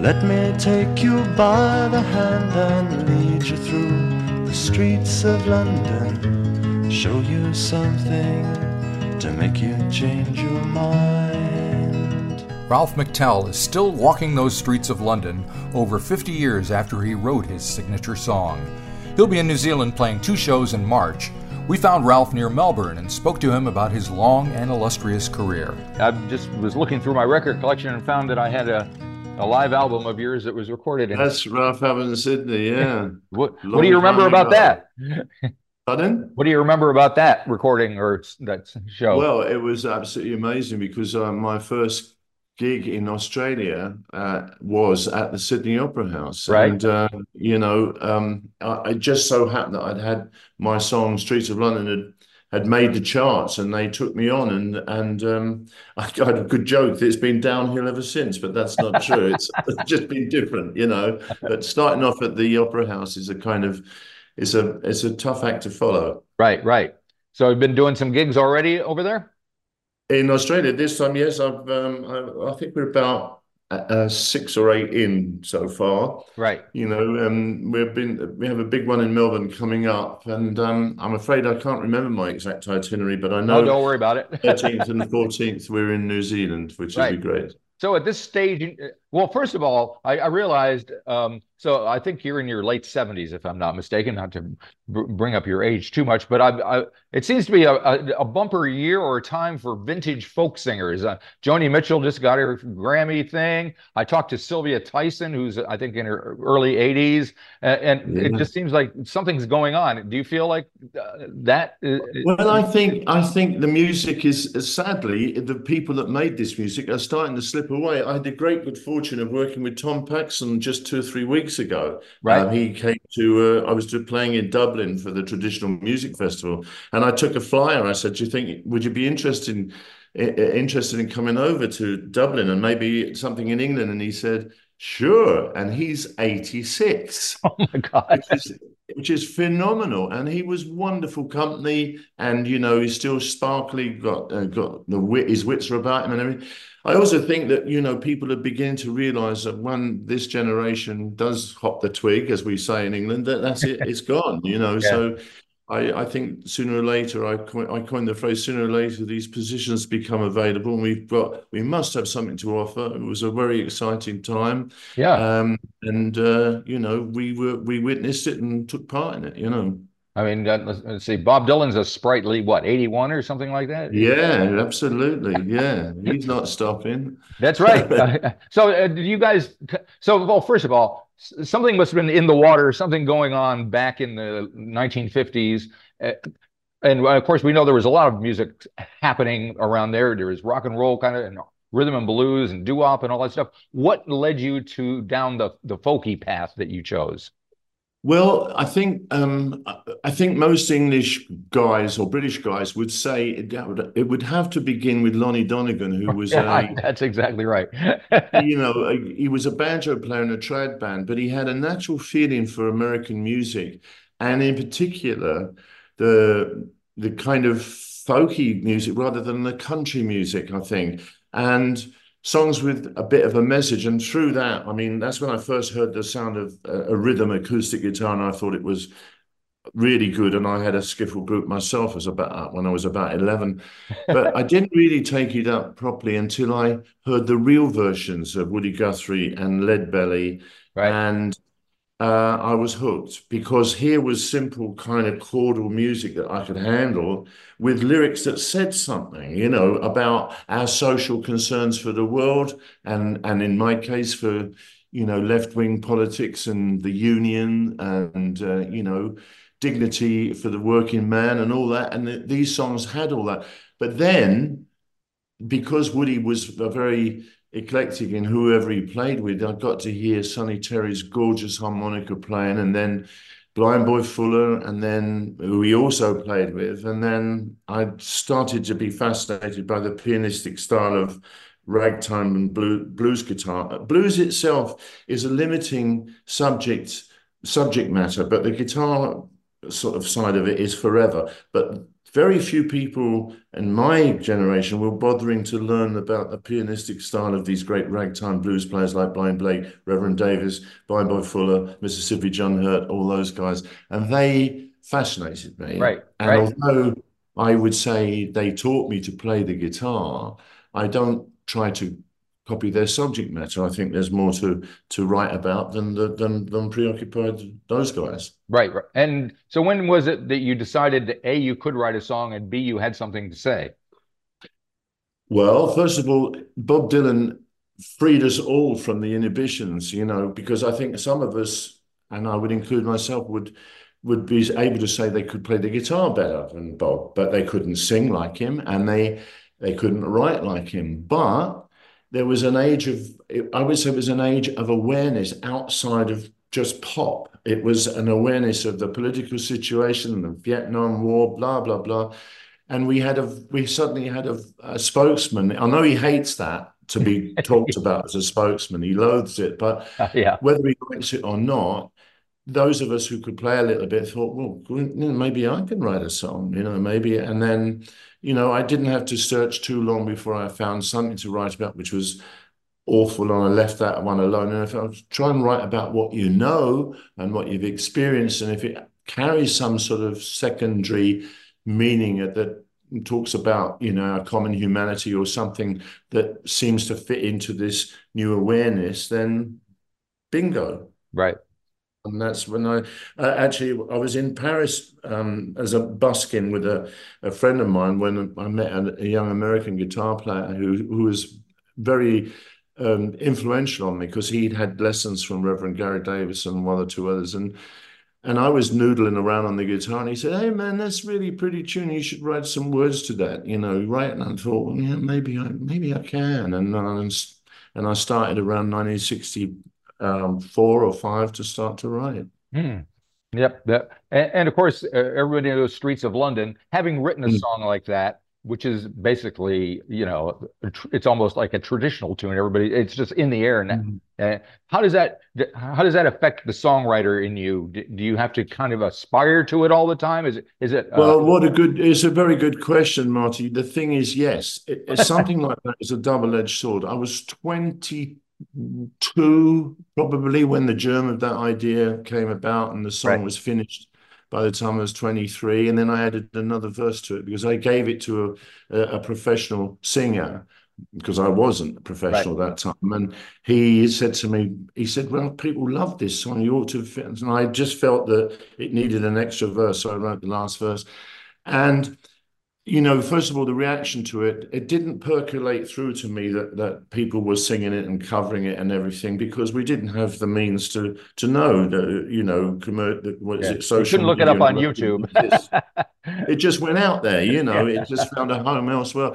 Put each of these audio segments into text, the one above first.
Let me take you by the hand and lead you through the streets of London. Show you something to make you change your mind. Ralph McTell is still walking those streets of London over 50 years after he wrote his signature song. He'll be in New Zealand playing two shows in March. We found Ralph near Melbourne and spoke to him about his long and illustrious career. I just was looking through my record collection and found that I had a a live album of yours that was recorded in. That's Ralph in Sydney, yeah. what, what do you remember about that? Pardon? What do you remember about that recording or that show? Well, it was absolutely amazing because uh, my first gig in Australia uh, was at the Sydney Opera House. Right. And, uh, you know, um, I, it just so happened that I'd had my song Streets of London had had made the charts and they took me on and and um, I got a good joke that it's been downhill ever since but that's not true. It's just been different you know? But starting off at the opera house is a kind of it's a it's a tough act to follow. Right right. So you've been doing some gigs already over there? In Australia this time yes I've um, I, I think we're about uh, six or eight in so far. Right. You know, um, we've been we have a big one in Melbourne coming up, and um, I'm afraid I can't remember my exact itinerary, but I know. Oh, don't worry about it. 13th and 14th, we're in New Zealand, which right. would be great. So at this stage, well, first of all, I, I realized. Um, so I think you're in your late 70s, if I'm not mistaken. Not to bring up your age too much, but I, I, it seems to be a, a, a, bumper year or a time for vintage folk singers. Uh, Joni Mitchell just got her Grammy thing. I talked to Sylvia Tyson, who's I think in her early 80s, and, and yeah. it just seems like something's going on. Do you feel like uh, that? Is, well, I think I think the music is sadly the people that made this music are starting to slip away. I had the great good fortune of working with Tom Paxton just two or three weeks ago. Right, um, he came to. Uh, I was playing in Dublin for the traditional music festival, and I took a flyer. I said, "Do you think would you be interested in interested in coming over to Dublin and maybe something in England?" And he said, "Sure." And he's eighty six. Oh my god! Which is, which is phenomenal, and he was wonderful company, and you know he's still sparkly, got uh, got the wit, his wits are about him, and everything. I also think that you know people are beginning to realise that when this generation does hop the twig, as we say in England, that that's it, it's gone. You know, yeah. so I, I, think sooner or later, I, coin, I coined the phrase sooner or later, these positions become available and we've got, we must have something to offer. It was a very exciting time. Yeah. Um, and, uh, you know, we were, we witnessed it and took part in it, you know. I mean, let's, let's, see. Bob Dylan's a sprightly what, eighty-one or something like that? Yeah, absolutely. Yeah, he's not stopping. That's right. so, uh, did you guys? So, well, first of all, something must have been in the water, something going on back in the 1950s. Uh, and of course, we know there was a lot of music happening around there. There was rock and roll kind of and rhythm and blues and doo wop and all that stuff. What led you to down the the folky path that you chose? Well, I think um, I think most English guys or British guys would say it, it would have to begin with Lonnie Donegan, who was yeah, a, that's exactly right. you know, a, he was a banjo player in a trad band, but he had a natural feeling for American music, and in particular, the the kind of folky music rather than the country music. I think, and songs with a bit of a message. And through that, I mean, that's when I first heard the sound of a, a rhythm acoustic guitar, and I thought it was really good. And I had a skiffle group myself as about when I was about eleven, but I didn't really take it up properly until I heard the real versions of Woody Guthrie and Leadbelly right. and uh, I was hooked because here was simple kind of chordal music that I could handle with lyrics that said something, you know, about our social concerns for the world and and in my case for you know left wing politics and the union and uh, you know dignity for the working man and all that. And the, these songs had all that, but then because Woody was a very eclectic in whoever he played with. I got to hear Sonny Terry's gorgeous harmonica playing, and then Blind Boy Fuller, and then who he also played with. And then I started to be fascinated by the pianistic style of ragtime and blues guitar. Blues itself is a limiting subject subject matter, but the guitar sort of side of it is forever. But very few people in my generation were bothering to learn about the pianistic style of these great ragtime blues players like Blind Blake, Reverend Davis, Blind Boy Fuller, Mississippi John Hurt, all those guys. And they fascinated me. Right. And right. although I would say they taught me to play the guitar, I don't try to copy their subject matter. I think there's more to to write about than than than preoccupied those guys. Right, right. And so when was it that you decided that A, you could write a song and B, you had something to say? Well, first of all, Bob Dylan freed us all from the inhibitions, you know, because I think some of us, and I would include myself, would would be able to say they could play the guitar better than Bob, but they couldn't sing like him and they they couldn't write like him. But there was an age of I would say it was an age of awareness outside of just pop. It was an awareness of the political situation, the Vietnam War, blah blah blah, and we had a we suddenly had a, a spokesman. I know he hates that to be talked about as a spokesman. He loathes it, but uh, yeah. whether he likes it or not, those of us who could play a little bit thought, well, maybe I can write a song, you know, maybe. And then, you know, I didn't have to search too long before I found something to write about, which was awful. And I left that one alone. And if I try and write about what you know and what you've experienced. And if it carries some sort of secondary meaning that talks about, you know, our common humanity or something that seems to fit into this new awareness, then bingo. Right. And that's when I uh, actually I was in Paris um, as a buskin with a, a friend of mine when I met a, a young American guitar player who who was very um, influential on me because he'd had lessons from Reverend Gary Davis and one or two others and and I was noodling around on the guitar and he said, "Hey man, that's really pretty tune. You should write some words to that, you know." Right, and I thought, well, yeah, maybe I maybe I can, and uh, and I started around 1960 um, four or five to start to write. Hmm. Yep. That, and, and, of course, uh, everybody knows Streets of London. Having written a mm. song like that, which is basically, you know, it's almost like a traditional tune. Everybody, it's just in the air. And mm. uh, how does that how does that affect the songwriter in you? Do, do, you have to kind of aspire to it all the time? Is it is it? Uh, well, what a good it's a very good question, Marty. The thing is, yes, it, it's something like that is a double edged sword. I was twenty two, probably when the germ of that idea came about and the song right. was finished by the time I was 23. And then I added another verse to it because I gave it to a, a professional singer because I wasn't a professional right. that time. And he said to me, he said, Well, people love this song. You ought to fit. And I just felt that it needed an extra verse. So I wrote the last verse. And you know, first of all, the reaction to it, it didn't percolate through to me that that people were singing it and covering it and everything because we didn't have the means to to know that you know, what is yeah. it? Social. You shouldn't look it up on YouTube. it just went out there, you know. Yeah. It just found a home elsewhere.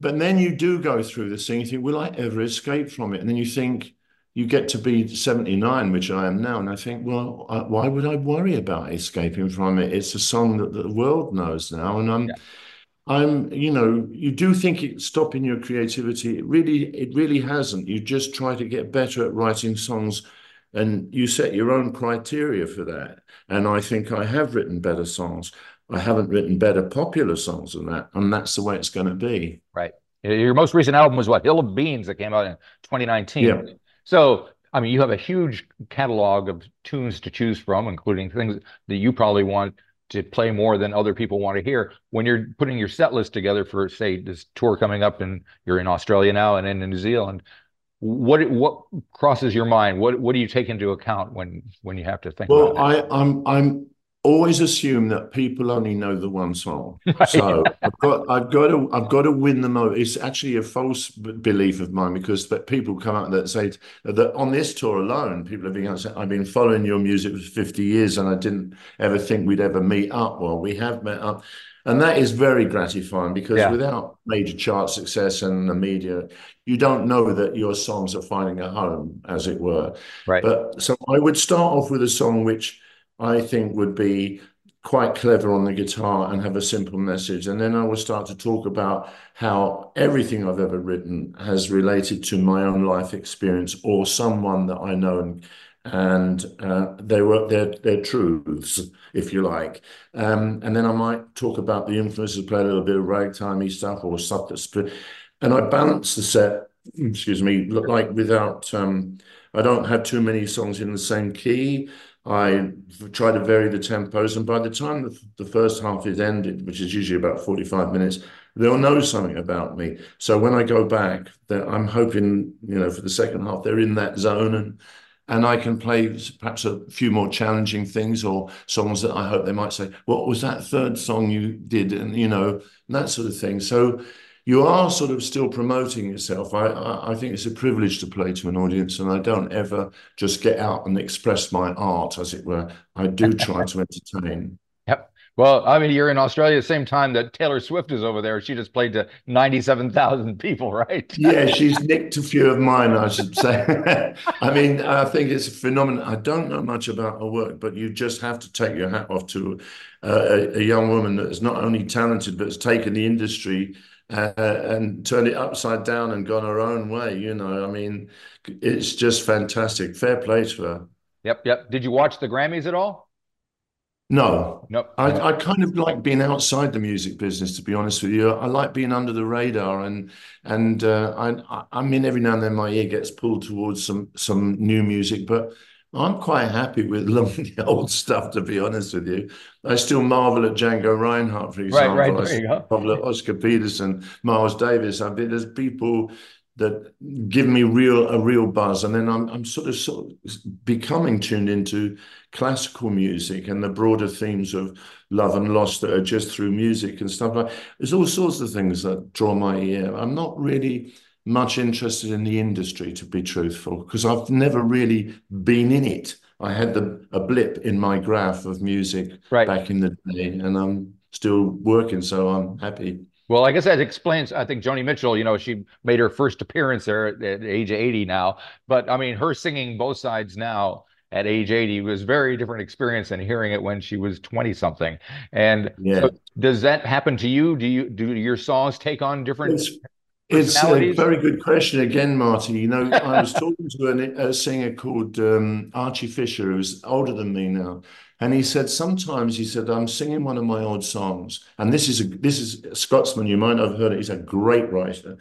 But then you do go through this thing. You think, will I ever escape from it? And then you think, you get to be 79, which I am now, and I think, well, why would I worry about escaping from it? It's a song that the world knows now, and I'm. Yeah I'm, you know, you do think it's stopping your creativity. It really, it really hasn't. You just try to get better at writing songs and you set your own criteria for that. And I think I have written better songs. I haven't written better popular songs than that. And that's the way it's going to be. Right. Your most recent album was what? Hill of Beans that came out in 2019. Yeah. So, I mean, you have a huge catalog of tunes to choose from, including things that you probably want to play more than other people want to hear. When you're putting your set list together for, say, this tour coming up, and you're in Australia now and in New Zealand, what what crosses your mind? What what do you take into account when when you have to think? Well, I I'm I'm always assume that people only know the one song. So I've got I've got to I've got to win them over. It's actually a false belief of mine because but people come out that say that on this tour alone, people have been saying, I've been following your music for 50 years and I didn't ever think we'd ever meet up. Well, we have met up. And that is very gratifying because yeah. without major chart success and the media, you don't know that your songs are finding a home, as it were. Right. But so I would start off with a song which I think would be quite clever on the guitar and have a simple message. And then I will start to talk about how everything I've ever written has related to my own life experience or someone that I know and and uh, they were their their truths, if you like. Um, and then I might talk about the influences, play a little bit of ragtimey stuff or stuff that's, and I balance the set. Excuse me, like without. Um, I don't have too many songs in the same key. I try to vary the tempos, and by the time the, the first half is ended, which is usually about 45 minutes, they'll know something about me. So when I go back, I'm hoping, you know, for the second half, they're in that zone and and I can play perhaps a few more challenging things or songs that I hope they might say, "What was that third song you did?" and you know that sort of thing. So you are sort of still promoting yourself. I, I, I think it's a privilege to play to an audience, and I don't ever just get out and express my art, as it were. I do try to entertain. Yep. Well, I mean, you're in Australia at the same time that Taylor Swift is over there. She just played to 97,000 people, right? yeah, she's nicked a few of mine, I should say. I mean, I think it's a phenomenon. I don't know much about her work, but you just have to take your hat off to uh, a, a young woman that is not only talented, but has taken the industry uh, and turned it upside down and gone her own way. You know, I mean, it's just fantastic. Fair play to her. Yep, yep. Did you watch the Grammys at all? No, nope. I, I kind of like being outside the music business, to be honest with you. I like being under the radar, and and uh, I I mean every now and then my ear gets pulled towards some some new music, but I'm quite happy with the old stuff, to be honest with you. I still marvel at Django Reinhardt, for example. Right, right. There you go. Marvel at Oscar Peterson, Miles Davis. I mean, there's people that give me real a real buzz, and then I'm I'm sort of sort of becoming tuned into classical music and the broader themes of love and loss that are just through music and stuff like. There's all sorts of things that draw my ear. I'm not really much interested in the industry, to be truthful, because I've never really been in it. I had the a blip in my graph of music right. back in the day, and I'm still working, so I'm happy. Well, I guess that explains. I think Joni Mitchell, you know, she made her first appearance there at, at age 80 now. But I mean, her singing both sides now at age 80 was very different experience than hearing it when she was 20 something. And yeah. so does that happen to you? Do you do your songs take on different it's, it's a very good question again, Marty. You know, I was talking to a, a singer called um, Archie Fisher, who's older than me now, and he said sometimes he said I'm singing one of my old songs, and this is a this is a Scotsman. You might have heard it. He's a great writer,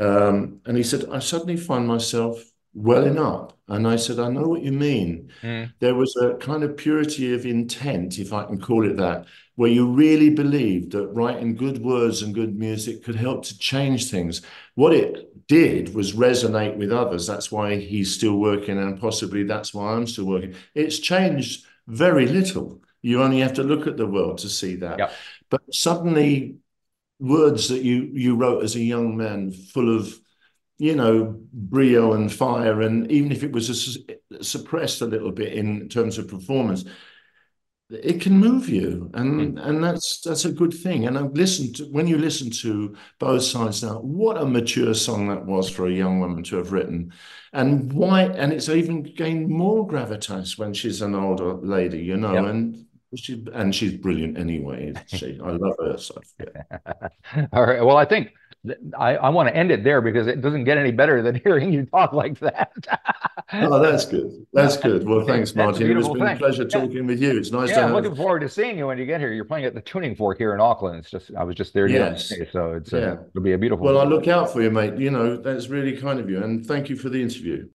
um, and he said I suddenly find myself welling up, and I said I know what you mean. Mm. There was a kind of purity of intent, if I can call it that, where you really believed that writing good words and good music could help to change things. What it did was resonate with others. That's why he's still working, and possibly that's why I'm still working. It's changed very little. You only have to look at the world to see that. Yep. But suddenly, words that you you wrote as a young man, full of you know brio and fire, and even if it was a, suppressed a little bit in terms of performance, it can move you and mm. and that's that's a good thing and i've listened to when you listen to both sides now what a mature song that was for a young woman to have written and why and it's even gained more gravitas when she's an older lady you know yep. and she and she's brilliant anyway she, i love her so yeah. all right well i think I, I want to end it there because it doesn't get any better than hearing you talk like that. oh, that's good. That's good. Well, thanks, Martin. It's been thing. a pleasure talking yeah. with you. It's nice yeah, to have... I'm looking forward to seeing you when you get here. You're playing at the Tuning Fork here in Auckland. It's just I was just there yes. yesterday, so it's uh, yeah. uh, it'll be a beautiful. Well, I look out for you, mate. You know that's really kind of you, and thank you for the interview.